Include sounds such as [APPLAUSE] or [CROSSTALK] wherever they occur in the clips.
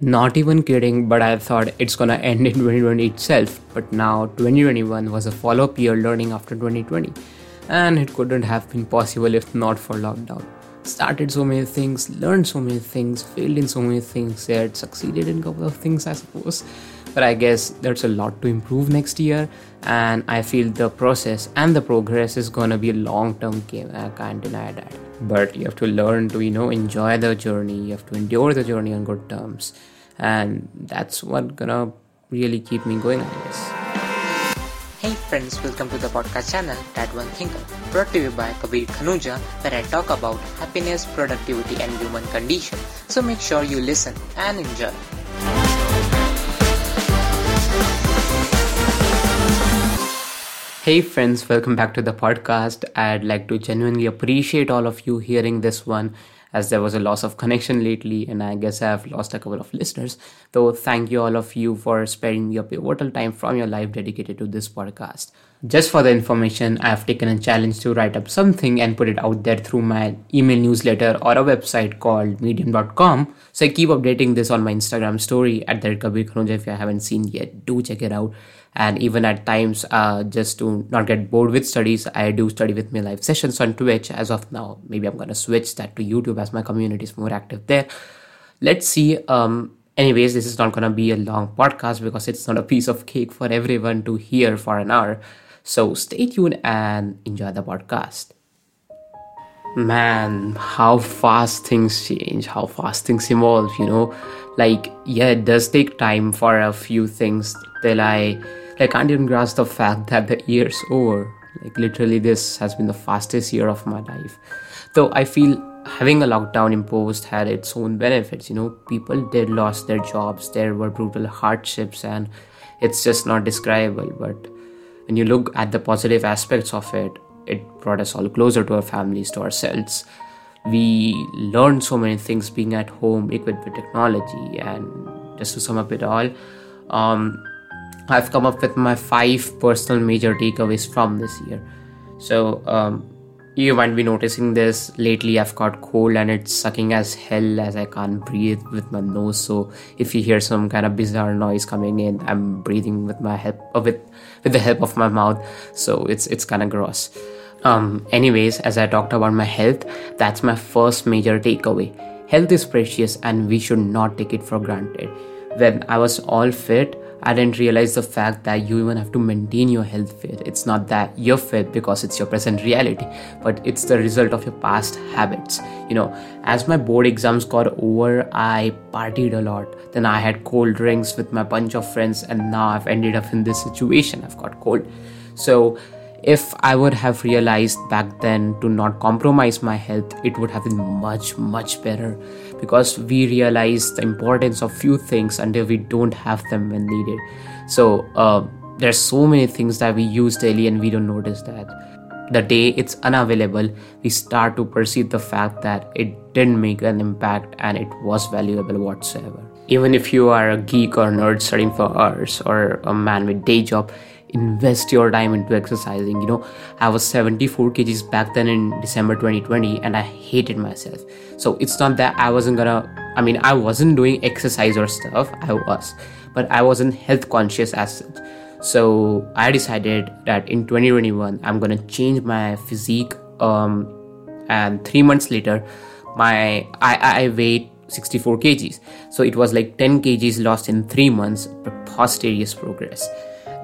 Not even kidding, but I thought it's gonna end in [LAUGHS] 2020 itself. But now 2021 was a follow up year learning after 2020, and it couldn't have been possible if not for lockdown. Started so many things, learned so many things, failed in so many things, yet succeeded in a couple of things, I suppose. But I guess there's a lot to improve next year, and I feel the process and the progress is gonna be a long term game. Uh, I can't deny that but you have to learn to you know enjoy the journey you have to endure the journey on good terms and that's what gonna really keep me going i guess Hey friends, welcome to the podcast channel That One Thinker, brought to you by Kabir Khanuja, where I talk about happiness, productivity, and human condition. So make sure you listen and enjoy. Hey friends, welcome back to the podcast. I'd like to genuinely appreciate all of you hearing this one as there was a loss of connection lately and I guess I've lost a couple of listeners. Though thank you all of you for sparing your pivotal time from your life dedicated to this podcast. Just for the information, I have taken a challenge to write up something and put it out there through my email newsletter or a website called medium.com. So I keep updating this on my Instagram story at the Kabir if you haven't seen yet. Do check it out and even at times uh, just to not get bored with studies i do study with my live sessions on twitch. As of now maybe i'm gonna switch that to youtube as my community is more active there. Let's see um anyways this is not gonna be a long podcast because it's not a piece of cake for everyone to hear for an hour. So stay tuned and enjoy the podcast. Man how fast things change how fast things evolve you know? Like yeah it does take time for a few things till i I can't even grasp the fact that the year's over. Like, literally, this has been the fastest year of my life. Though I feel having a lockdown imposed had its own benefits. You know, people did lost their jobs, there were brutal hardships, and it's just not describable. But when you look at the positive aspects of it, it brought us all closer to our families, to ourselves. We learned so many things being at home, equipped with technology, and just to sum up it all, um, I've come up with my five personal major takeaways from this year. So, um, you might be noticing this lately. I've got cold and it's sucking as hell as I can't breathe with my nose. So, if you hear some kind of bizarre noise coming in, I'm breathing with my help uh, with with the help of my mouth. So it's it's kind of gross. Um, anyways, as I talked about my health, that's my first major takeaway. Health is precious and we should not take it for granted. When I was all fit, I didn't realize the fact that you even have to maintain your health fit. It's not that you're fit because it's your present reality, but it's the result of your past habits. You know, as my board exams got over, I partied a lot. Then I had cold drinks with my bunch of friends, and now I've ended up in this situation. I've got cold. So, if I would have realized back then to not compromise my health, it would have been much, much better because we realize the importance of few things until we don't have them when needed. So, uh, there's so many things that we use daily and we don't notice that. The day it's unavailable, we start to perceive the fact that it didn't make an impact and it was valuable whatsoever. Even if you are a geek or nerd studying for hours or a man with day job, invest your time into exercising. You know i was 74 kgs back then in december 2020 and i hated myself. So it's not that i wasn't gonna i mean i wasn't doing exercise or stuff. I was but i wasn't health conscious as such. So i decided that in 2021 i'm gonna change my physique um and three months later my i i weighed 64 kgs. So it was like 10 kgs lost in three months preposterous progress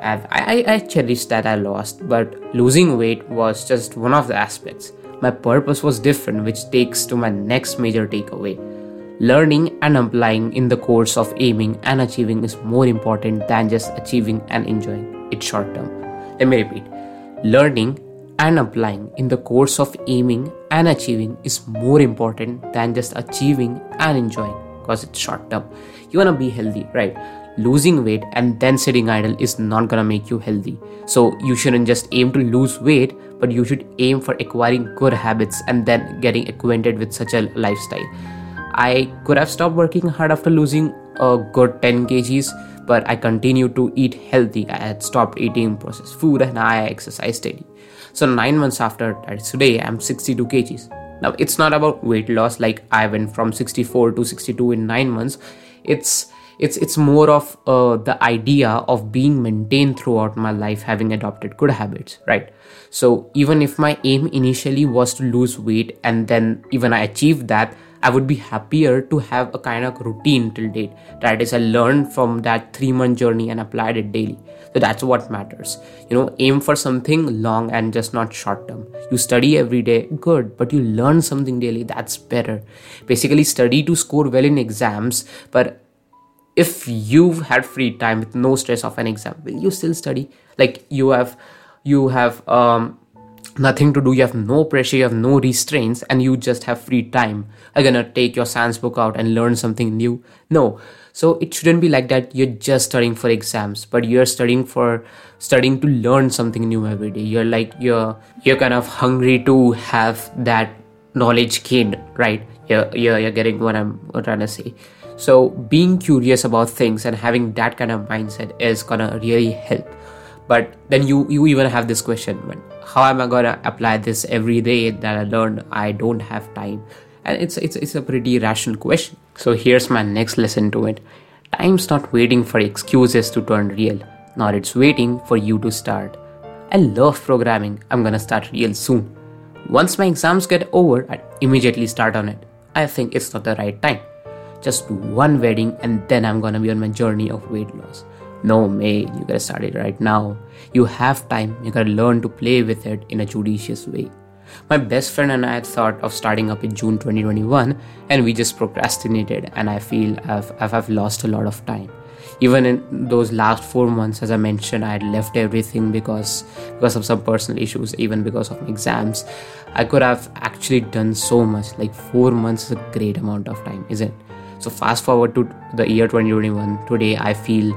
and I, I cherish that I lost, but losing weight was just one of the aspects. My purpose was different, which takes to my next major takeaway. Learning and applying in the course of aiming and achieving is more important than just achieving and enjoying it short term. Let me repeat. Learning and applying in the course of aiming and achieving is more important than just achieving and enjoying because it's short term. You want to be healthy, right? Losing weight and then sitting idle is not gonna make you healthy. So you shouldn't just aim to lose weight, but you should aim for acquiring good habits and then getting acquainted with such a lifestyle. I could have stopped working hard after losing a good 10 kgs, but I continued to eat healthy. I had stopped eating processed food and I exercised daily. So nine months after that, today I'm 62 kgs. Now it's not about weight loss like I went from 64 to 62 in nine months it's it's it's more of uh, the idea of being maintained throughout my life having adopted good habits right so even if my aim initially was to lose weight and then even i achieved that I would be happier to have a kind of routine till date. That is, I learned from that three month journey and applied it daily. So that's what matters. You know, aim for something long and just not short term. You study every day, good, but you learn something daily, that's better. Basically, study to score well in exams, but if you've had free time with no stress of an exam, will you still study? Like you have you have um nothing to do you have no pressure you have no restraints and you just have free time. Are gonna take your science book out and learn something new. No. So it shouldn't be like that. You're just studying for exams but you're studying for studying to learn something new every day. You're like you're you're kind of hungry to have that knowledge gained right? You're, you're, you're getting what i'm trying to say so being curious about things and having that kind of mindset is gonna really help. But then you you even have this question how am i to apply this every day that i learned i don't have time? And it's it's it's a pretty rational question. So here's my next lesson to it. Time's not waiting for excuses to turn real. Nor it's waiting for you to start. I love programming. I'm to start real soon. Once my exams get over i immediately start on it. I think it's not the right time just one wedding and then i'm to be on my journey of weight loss no, May, you gotta start it right now. You have time, you gotta learn to play with it in a judicious way. My best friend and I had thought of starting up in June 2021, and we just procrastinated, and I feel I've, I've, I've lost a lot of time. Even in those last four months, as I mentioned, I had left everything because because of some personal issues, even because of exams. I could have actually done so much. Like four months is a great amount of time, isn't it? So fast forward to the year 2021. Today, I feel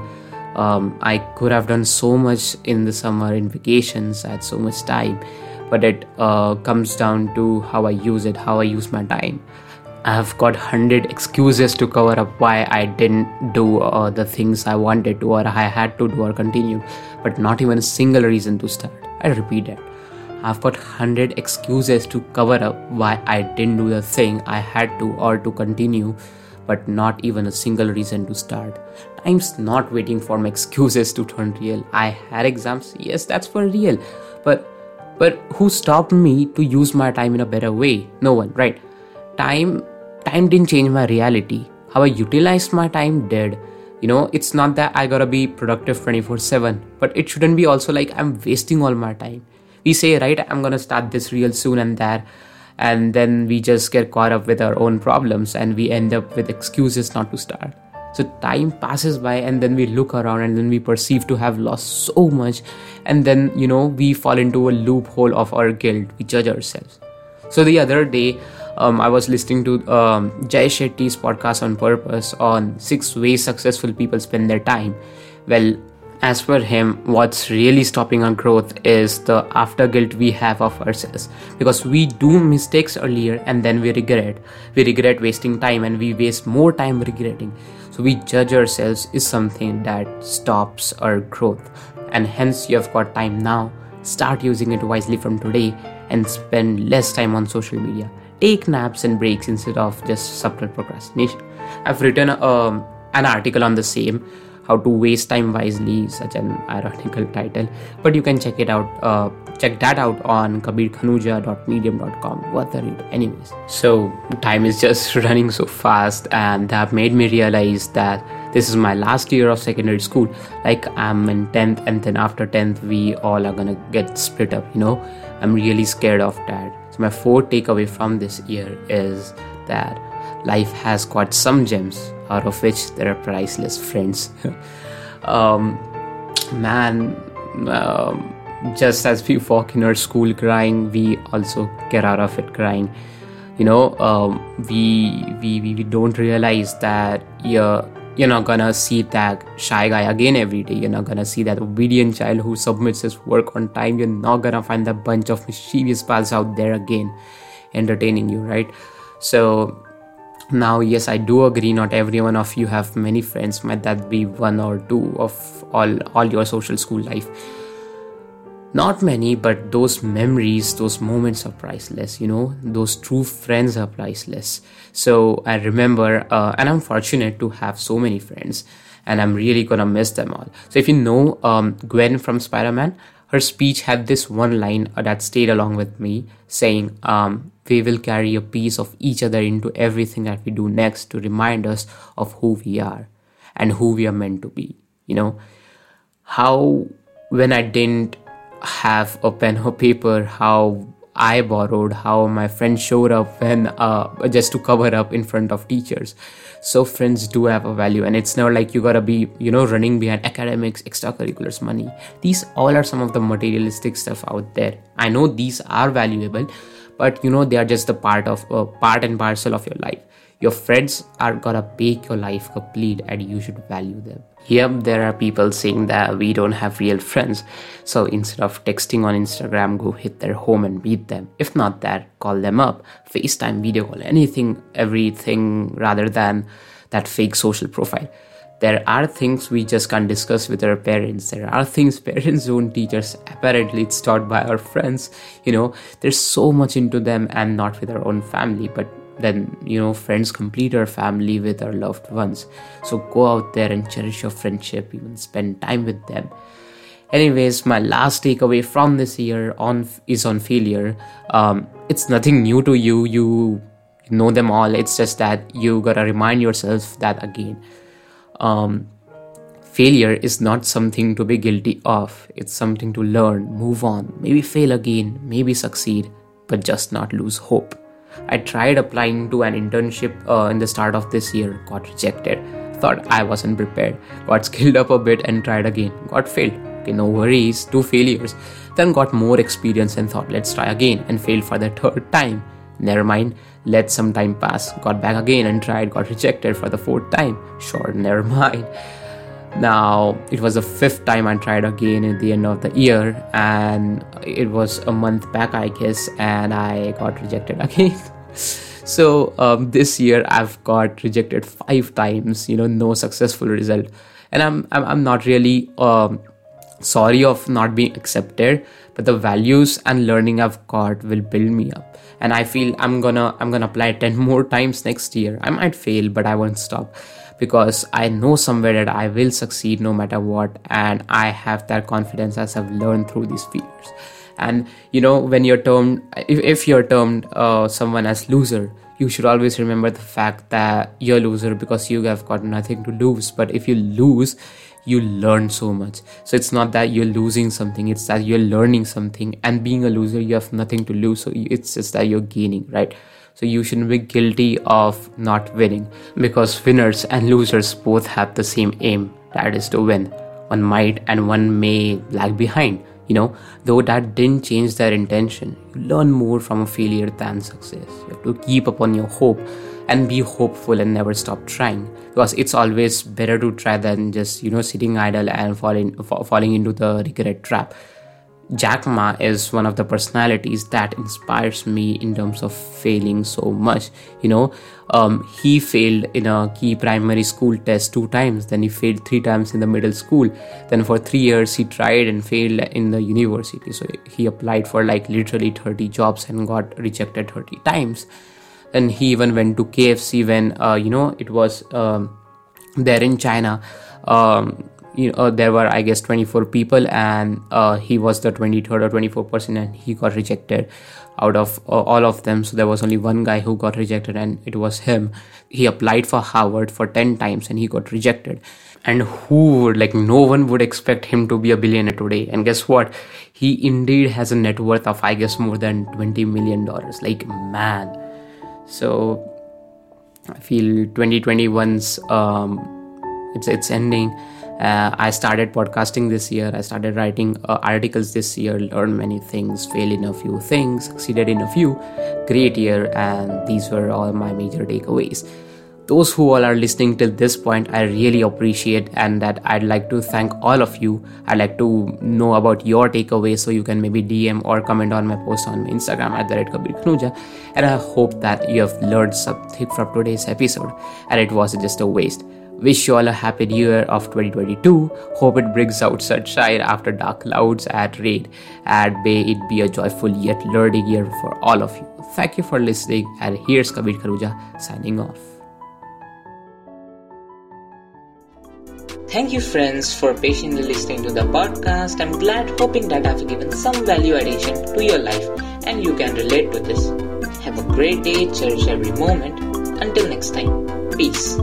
um, I could have done so much in the summer, in vacations, I had so much time, but it uh, comes down to how I use it, how I use my time. I have got 100 excuses to cover up why I didn't do uh, the things I wanted to, or I had to do, or continue, but not even a single reason to start. I repeat that. I've got 100 excuses to cover up why I didn't do the thing I had to, or to continue but not even a single reason to start. Time's not waiting for my excuses to turn real. I had exams, yes, that's for real. But but who stopped me to use my time in a better way? No one, right? Time time didn't change my reality. How I utilized my time did. You know, it's not that I gotta be productive 24-7, but it shouldn't be also like I'm wasting all my time. We say, right, I'm gonna start this real soon and there and then we just get caught up with our own problems and we end up with excuses not to start. So time passes by and then we look around and then we perceive to have lost so much. And then you know we fall into a loophole of our guilt. We judge ourselves. So the other day um, i was listening to um, jay shetty's podcast on purpose on six ways successful people spend their time. Well as for him, what's really stopping our growth is the after guilt we have of ourselves. Because we do mistakes earlier and then we regret. We regret wasting time and we waste more time regretting. So we judge ourselves is something that stops our growth. And hence, you have got time now. Start using it wisely from today and spend less time on social media. Take naps and breaks instead of just subtle procrastination. I've written um, an article on the same how to waste time wisely such an ironical title. But you can check it out uh, check that out on kabirkhanuja.medium.com worth the read anyways. So time is just [LAUGHS] running so fast and that made me realize that this is my last year of secondary school. Like i'm in 10th and then after 10th we all are gonna get split up you know? I'm really scared of that. So my fourth takeaway from this year is that life has got some gems out of which there are priceless friends. [LAUGHS] um, man, um, just as we walk in our school crying, we also get out of it crying. You know, um, we, we we don't realize that you're you're not gonna see that shy guy again every day. You're not gonna see that obedient child who submits his work on time. You're not gonna find that bunch of mischievous pals out there again, entertaining you, right? So now yes i do agree not every one of you have many friends might that be one or two of all all your social school life. Not many but those memories those moments are priceless you know? Those true friends are priceless. So i remember uh, and i'm fortunate to have so many friends and i'm really gonna miss them all. So if you know um, gwen from spider-man her speech had this one line uh, that stayed along with me saying um, we will carry a piece of each other into everything that we do next to remind us of who we are and who we are meant to be. You know how when i didn't have a pen or paper how I borrowed, how my friends showed up when uh, just to cover up in front of teachers. So friends do have a value, and it's not like you gotta be, you know, running behind academics, extracurriculars, money. These all are some of the materialistic stuff out there. I know these are valuable, but you know they are just a part of uh, part and parcel of your life. Your friends are gonna make your life complete, and you should value them. Here, there are people saying that we don't have real friends. So instead of texting on Instagram, go hit their home and meet them. If not that, call them up, FaceTime, video call, anything, everything rather than that fake social profile. There are things we just can't discuss with our parents. There are things [LAUGHS] parents don't teach us. Apparently, it's taught by our friends. You know, there's so much into them and not with our own family. But then you know friends complete our family with our loved ones. So go out there and cherish your friendship even spend time with them. Anyways my last takeaway from this year on is on failure. Um, it's nothing new to you. You know them all. It's just that you gotta remind yourself that again. Um, failure is not something to be guilty of. It's something to learn move on maybe fail again maybe succeed but just not lose hope I tried applying to an internship uh, in the start of this year, got rejected. Thought I wasn't prepared, got [LAUGHS] skilled up a bit and tried again, got failed. Okay, no worries, two failures. Then got more experience and thought, let's try again, and failed for the third time. Never mind, let some time pass, got back again and tried, got rejected for the fourth time. Sure, never [LAUGHS] mind. Now, it was the fifth time I tried again at the end of the year, and it was a month back, I guess, and I got rejected [LAUGHS] again. so, um, this year I've got rejected five times, you know, no successful result. And I'm, I'm, I'm not really um, sorry of not being accepted, but the values and learning I've got will build me up. And I feel I'm gonna I'm gonna apply 10 [LAUGHS] more times next year. I might fail, but I won't stop because I know somewhere that I will succeed no matter what, and I have that confidence as I've learned through these failures. And you know, when you're termed, if, if you're termed uh, someone as loser, you should always remember the fact that you're loser because you have got nothing to lose. But if you lose, you learn so much. So it's not that you're losing something, it's that you're learning something. And being a loser, you have nothing to lose. So it's just that you're gaining, right? So you shouldn't be guilty of not winning because winners and losers both have the same aim that is to win. One might and one may lag behind, you know, though that didn't change their intention. You learn more from a failure than success. You have to keep upon your hope and be hopeful and never stop trying because it's always better to try than just you know sitting idle and falling falling into the regret trap Jack Ma is one of the personalities that inspires me in terms of failing so much. You know, um, he failed in a key primary school test two times, then he failed three times in the middle school. Then for three years, he tried and failed in the university. So he applied for like literally 30 jobs and got rejected 30 times. And he even went to KFC when, uh, you know, it was um, there in China. Um, you know, there were I guess 24 people, and uh, he was the 23rd or 24 person, and he got rejected out of uh, all of them. So there was only one guy who got rejected, and it was him. He applied for Harvard for 10 times, and he got rejected. And who would like no one would expect him to be a billionaire today? And guess what? He indeed has a net worth of I guess more than 20 million dollars. Like man, so I feel 2021's um, it's it's ending uh, I started podcasting this year. I started writing uh, articles this year, learned many things, failed in a few things, succeeded in a few. Great year, and these were all my major takeaways. Those who all are listening till this point, I really appreciate, and that I'd like to thank all of you. I'd like to know about your takeaways, so you can maybe DM or comment on my post on my Instagram at the red Khanuja. And I hope that you have learned something from today's episode, and it wasn't just a waste Wish you all a happy new year of 2022. Hope it brings out sunshine after dark clouds and rain. And may it be a joyful yet learning year for all of you. Thank you for listening. And here's Kabir Khanuja signing off. Thank you, friends, for patiently listening to the podcast. I'm glad, hoping that I've given some value addition to your life and you can relate to this. Have a great day, cherish every moment. Until next time, peace.